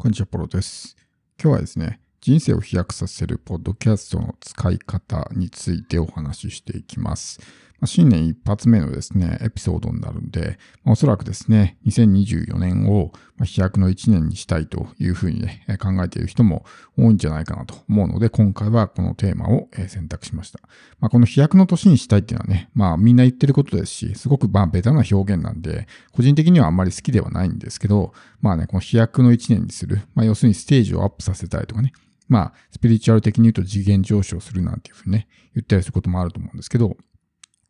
こんにちは、ポロです。今日はですね、人生を飛躍させるポッドキャストの使い方についてお話ししていきます。新年一発目のですね、エピソードになるんで、おそらくですね、2024年を飛躍の1年にしたいというふうにね、考えている人も多いんじゃないかなと思うので、今回はこのテーマを選択しました。まあ、この飛躍の年にしたいっていうのはね、まあみんな言ってることですし、すごくまあベタな表現なんで、個人的にはあんまり好きではないんですけど、まあね、この飛躍の1年にする、まあ要するにステージをアップさせたいとかね、まあ、スピリチュアル的に言うと次元上昇するなんていうふうにね、言ったりすることもあると思うんですけど、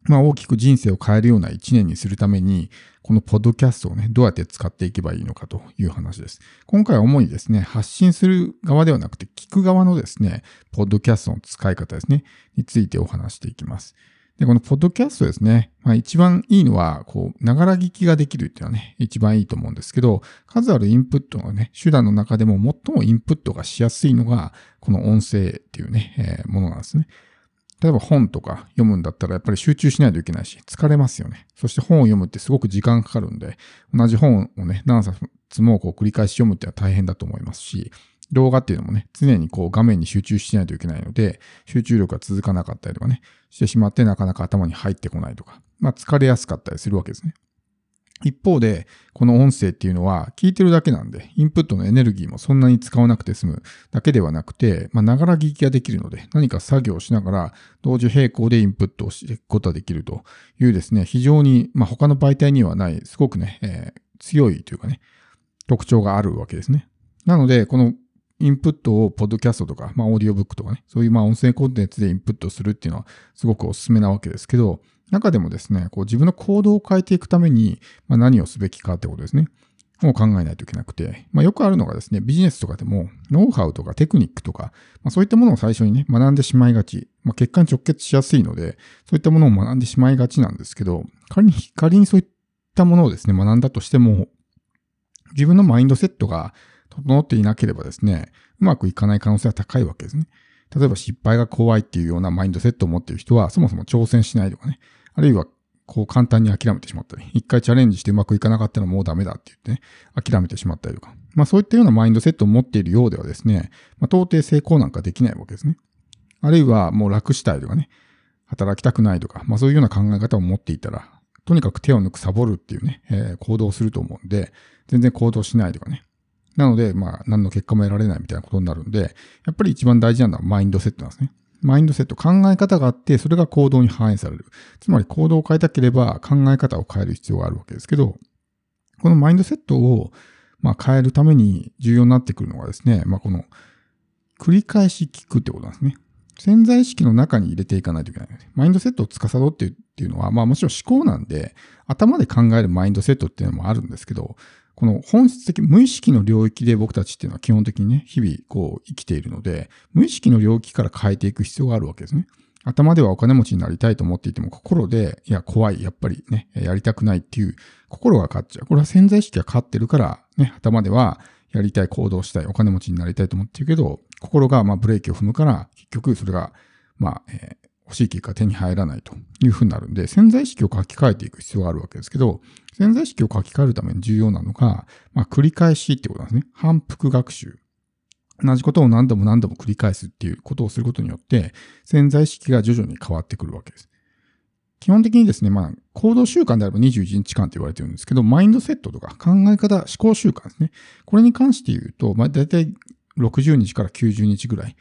まあ大きく人生を変えるような一年にするために、このポッドキャストをね、どうやって使っていけばいいのかという話です。今回は主にですね、発信する側ではなくて、聞く側のですね、ポッドキャストの使い方ですね、についてお話していきます。で、このポッドキャストですね、まあ一番いいのは、こう、ながら聞きができるっていうのはね、一番いいと思うんですけど、数あるインプットのね、手段の中でも最もインプットがしやすいのが、この音声っていうね、えー、ものなんですね。例えば本とか読むんだったらやっぱり集中しないといけないし、疲れますよね。そして本を読むってすごく時間かかるんで、同じ本をね、何冊もこう繰り返し読むっては大変だと思いますし、動画っていうのもね、常にこう画面に集中しないといけないので、集中力が続かなかったりとかね、してしまってなかなか頭に入ってこないとか、まあ疲れやすかったりするわけですね。一方で、この音声っていうのは聞いてるだけなんで、インプットのエネルギーもそんなに使わなくて済むだけではなくて、まあ、ながら聞きができるので、何か作業をしながら同時並行でインプットをしていくことができるというですね、非常に、まあ、他の媒体にはない、すごくね、えー、強いというかね、特徴があるわけですね。なので、このインプットをポッドキャストとか、まあ、オーディオブックとかね、そういうまあ音声コンテンツでインプットするっていうのはすごくおすすめなわけですけど、中でもですね、こう自分の行動を変えていくために、まあ、何をすべきかってことですね。を考えないといけなくて、まあ、よくあるのがですね、ビジネスとかでも、ノウハウとかテクニックとか、まあ、そういったものを最初にね、学んでしまいがち。まあ、結果に直結しやすいので、そういったものを学んでしまいがちなんですけど、仮に、仮にそういったものをですね、学んだとしても、自分のマインドセットが整っていなければですね、うまくいかない可能性は高いわけですね。例えば失敗が怖いっていうようなマインドセットを持っている人は、そもそも挑戦しないとかね、あるいは、こう簡単に諦めてしまったり、一回チャレンジしてうまくいかなかったらもうダメだって言ってね、諦めてしまったりとか。まあそういったようなマインドセットを持っているようではですね、まあ到底成功なんかできないわけですね。あるいはもう楽したいとかね、働きたくないとか、まあそういうような考え方を持っていたら、とにかく手を抜くサボるっていうね、えー、行動をすると思うんで、全然行動しないとかね。なので、まあ何の結果も得られないみたいなことになるんで、やっぱり一番大事なのはマインドセットなんですね。マインドセット、考え方があって、それが行動に反映される。つまり行動を変えたければ考え方を変える必要があるわけですけど、このマインドセットを、まあ、変えるために重要になってくるのがですね、まあ、この繰り返し聞くってことなんですね。潜在意識の中に入れていかないといけない。マインドセットを司ってっていうのは、まあもちろん思考なんで、頭で考えるマインドセットっていうのもあるんですけど、この本質的、無意識の領域で僕たちっていうのは基本的にね、日々こう生きているので、無意識の領域から変えていく必要があるわけですね。頭ではお金持ちになりたいと思っていても、心で、いや、怖い、やっぱりね、やりたくないっていう心が勝っちゃう。これは潜在意識が勝ってるから、ね、頭ではやりたい、行動したい、お金持ちになりたいと思ってるけど、心がまあブレーキを踏むから、結局それが、まあ、えー、欲しい結果手に入らないというふうになるんで、潜在意識を書き換えていく必要があるわけですけど、潜在意識を書き換えるために重要なのが、まあ、繰り返しってことなんですね。反復学習。同じことを何度も何度も繰り返すっていうことをすることによって、潜在意識が徐々に変わってくるわけです。基本的にですね、まあ、行動習慣であれば21日間って言われてるんですけど、マインドセットとか考え方、思考習慣ですね。これに関して言うと、まあ、だいたい60日から90日ぐらい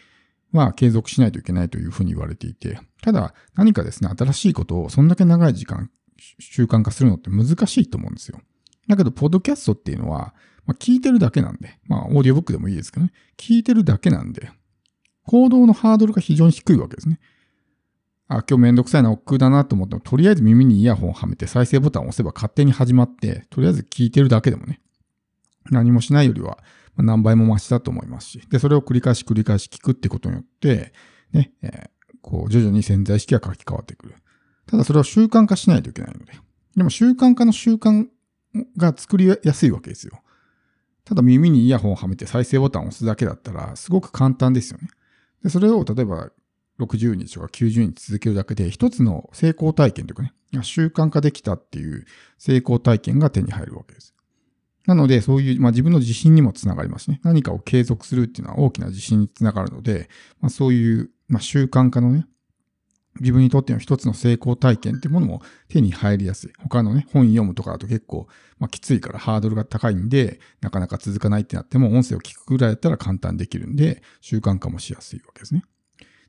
は継続しないといけないというふうに言われていて、ただ何かですね、新しいことをそんだけ長い時間習慣化するのって難しいと思うんですよ。だけど、ポッドキャストっていうのは、まあ、聞いてるだけなんで、まあ、オーディオブックでもいいですけどね、聞いてるだけなんで、行動のハードルが非常に低いわけですね。あ、今日めんどくさいな、億劫だなと思っても、とりあえず耳にイヤホンをはめて再生ボタンを押せば勝手に始まって、とりあえず聞いてるだけでもね、何もしないよりは何倍も増しだと思いますし、で、それを繰り返し繰り返し聞くってことによって、ね、えー、こう、徐々に潜在意識が書き換わってくる。ただそれを習慣化しないといけないので。でも習慣化の習慣が作りやすいわけですよ。ただ耳にイヤホンをはめて再生ボタンを押すだけだったらすごく簡単ですよね。でそれを例えば60日とか90日続けるだけで一つの成功体験というかね、習慣化できたっていう成功体験が手に入るわけです。なので、そういう、まあ自分の自信にもつながりますね。何かを継続するっていうのは大きな自信につながるので、まあそういう、まあ習慣化のね、自分にとっての一つの成功体験っていうものも手に入りやすい。他のね、本読むとかだと結構、まあ、きついからハードルが高いんで、なかなか続かないってなっても、音声を聞くぐらいだったら簡単できるんで、習慣化もしやすいわけですね。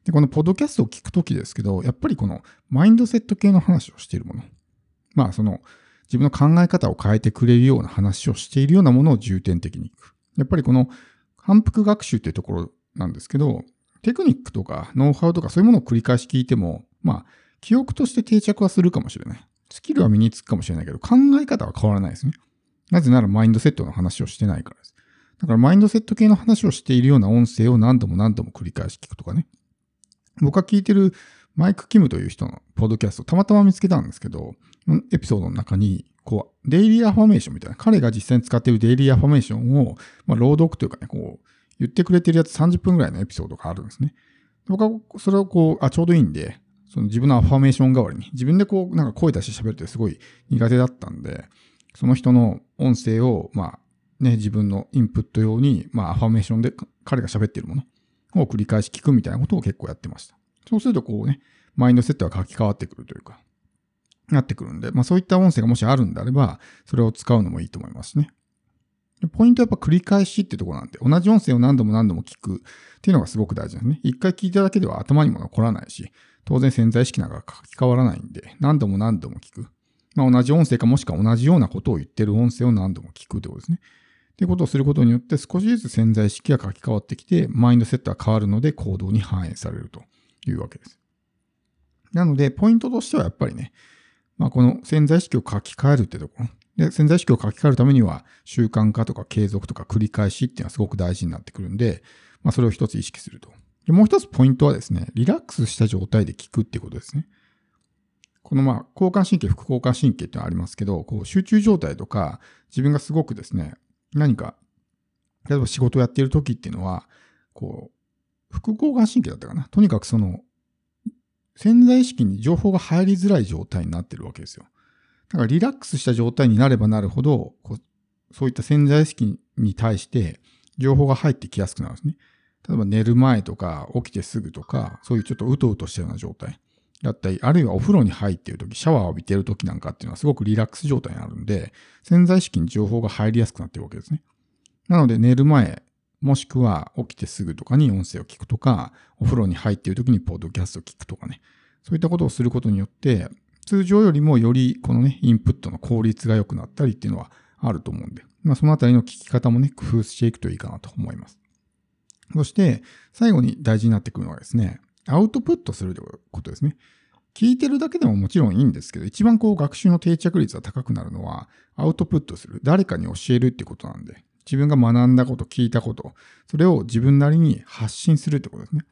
で、このポッドキャストを聞くときですけど、やっぱりこのマインドセット系の話をしているもの。まあ、その、自分の考え方を変えてくれるような話をしているようなものを重点的にいく。やっぱりこの反復学習っていうところなんですけど、テクニックとかノウハウとかそういうものを繰り返し聞いても、まあ、記憶として定着はするかもしれない。スキルは身につくかもしれないけど、考え方は変わらないですね。なぜならマインドセットの話をしてないからです。だからマインドセット系の話をしているような音声を何度も何度も繰り返し聞くとかね。僕が聞いてるマイク・キムという人のポッドキャストたまたま見つけたんですけど、エピソードの中に、こう、デイリーアファメーションみたいな、彼が実際に使っているデイリーアファメーションを、まあ、朗読というかね、こう、言ってくれてるやつ30分ぐらいのエピソードがあるんですね。僕はそれをこう、あ、ちょうどいいんで、その自分のアファメーション代わりに、自分でこう、なんか声出して喋るってすごい苦手だったんで、その人の音声を、まあ、ね、自分のインプット用に、まあ、アファメーションで彼が喋ってるものを繰り返し聞くみたいなことを結構やってました。そうするとこうね、マインドセットが書き換わってくるというか、なってくるんで、まあそういった音声がもしあるんであれば、それを使うのもいいと思いますね。ポイントはやっぱ繰り返しってとこなんで、同じ音声を何度も何度も聞くっていうのがすごく大事ですね。一回聞いただけでは頭にも残らないし、当然潜在意識なんか書き換わらないんで、何度も何度も聞く。まあ同じ音声かもしくは同じようなことを言ってる音声を何度も聞くってことですね。っていうことをすることによって少しずつ潜在意識が書き換わってきて、マインドセットが変わるので行動に反映されるというわけです。なので、ポイントとしてはやっぱりね、まあこの潜在意識を書き換えるってところ。で、潜在意識を書き換えるためには、習慣化とか継続とか繰り返しっていうのはすごく大事になってくるんで、まあ、それを一つ意識すると。で、もう一つポイントはですね、リラックスした状態で聞くっていうことですね。このまあ、交感神経、副交感神経ってのはありますけど、こう、集中状態とか、自分がすごくですね、何か、例えば仕事をやっている時っていうのは、こう、副交感神経だったかな？とにかくその、潜在意識に情報が入りづらい状態になってるわけですよ。だからリラックスした状態になればなるほど、こうそういった潜在意識に対して情報が入ってきやすくなるんですね。例えば寝る前とか起きてすぐとか、そういうちょっとうとうとしたような状態だったり、あるいはお風呂に入っている時、シャワーを浴びている時なんかっていうのはすごくリラックス状態になるんで、潜在意識に情報が入りやすくなってるわけですね。なので寝る前、もしくは起きてすぐとかに音声を聞くとか、お風呂に入っている時にポッドキャストを聞くとかね。そういったことをすることによって、通常よりもよりこのね、インプットの効率が良くなったりっていうのはあると思うんで、まあそのあたりの聞き方もね、工夫していくといいかなと思います。そして、最後に大事になってくるのはですね、アウトプットするということですね。聞いてるだけでももちろんいいんですけど、一番こう学習の定着率が高くなるのは、アウトプットする。誰かに教えるってことなんで、自分が学んだこと、聞いたこと、それを自分なりに発信するってことですね。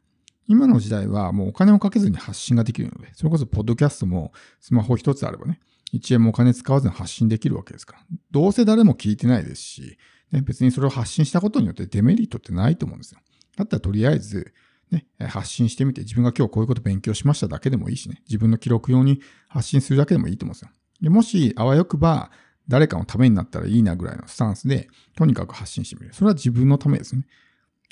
今の時代はもうお金をかけずに発信ができるので、それこそポッドキャストもスマホ一つあればね、1円もお金使わずに発信できるわけですから。どうせ誰も聞いてないですし、ね、別にそれを発信したことによってデメリットってないと思うんですよ。だったらとりあえず、ね、発信してみて、自分が今日こういうこと勉強しましただけでもいいしね、自分の記録用に発信するだけでもいいと思うんですよ。でもし、あわよくば、誰かのためになったらいいなぐらいのスタンスで、とにかく発信してみる。それは自分のためですね。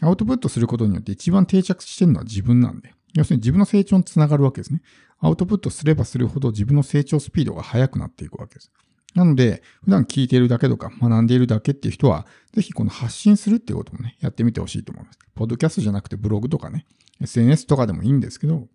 アウトプットすることによって一番定着してるのは自分なんで。要するに自分の成長につながるわけですね。アウトプットすればするほど自分の成長スピードが速くなっていくわけです。なので、普段聞いているだけとか学んでいるだけっていう人は、ぜひこの発信するっていうこともね、やってみてほしいと思います。ポッドキャストじゃなくてブログとかね、SNS とかでもいいんですけど、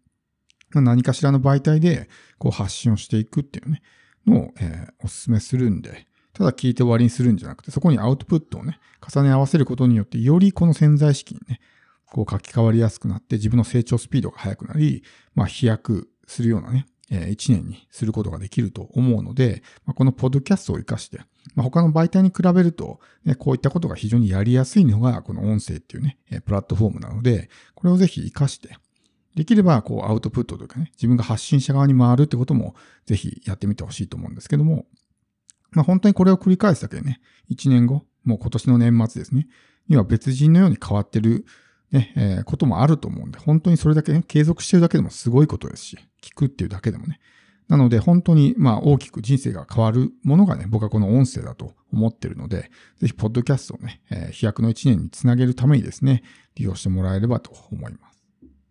何かしらの媒体でこう発信をしていくっていうね、のを、えー、お勧めするんで、ただ聞いて終わりにするんじゃなくて、そこにアウトプットをね、重ね合わせることによって、よりこの潜在意識にね、こう書き換わりやすくなって、自分の成長スピードが速くなり、まあ飛躍するようなね、えー、1年にすることができると思うので、まあ、このポッドキャストを活かして、まあ、他の媒体に比べると、ね、こういったことが非常にやりやすいのが、この音声っていうね、プラットフォームなので、これをぜひ活かして、できれば、こう、アウトプットというかね、自分が発信者側に回るってことも、ぜひやってみてほしいと思うんですけども、まあ本当にこれを繰り返すだけでね、1年後、もう今年の年末ですね、には別人のように変わってる、ね、えー、こともあると思うんで、本当にそれだけね、継続してるだけでもすごいことですし、聞くっていうだけでもね。なので本当にまあ大きく人生が変わるものがね、僕はこの音声だと思ってるので、ぜひポッドキャストをね、えー、飛躍の一年につなげるためにですね、利用してもらえればと思います。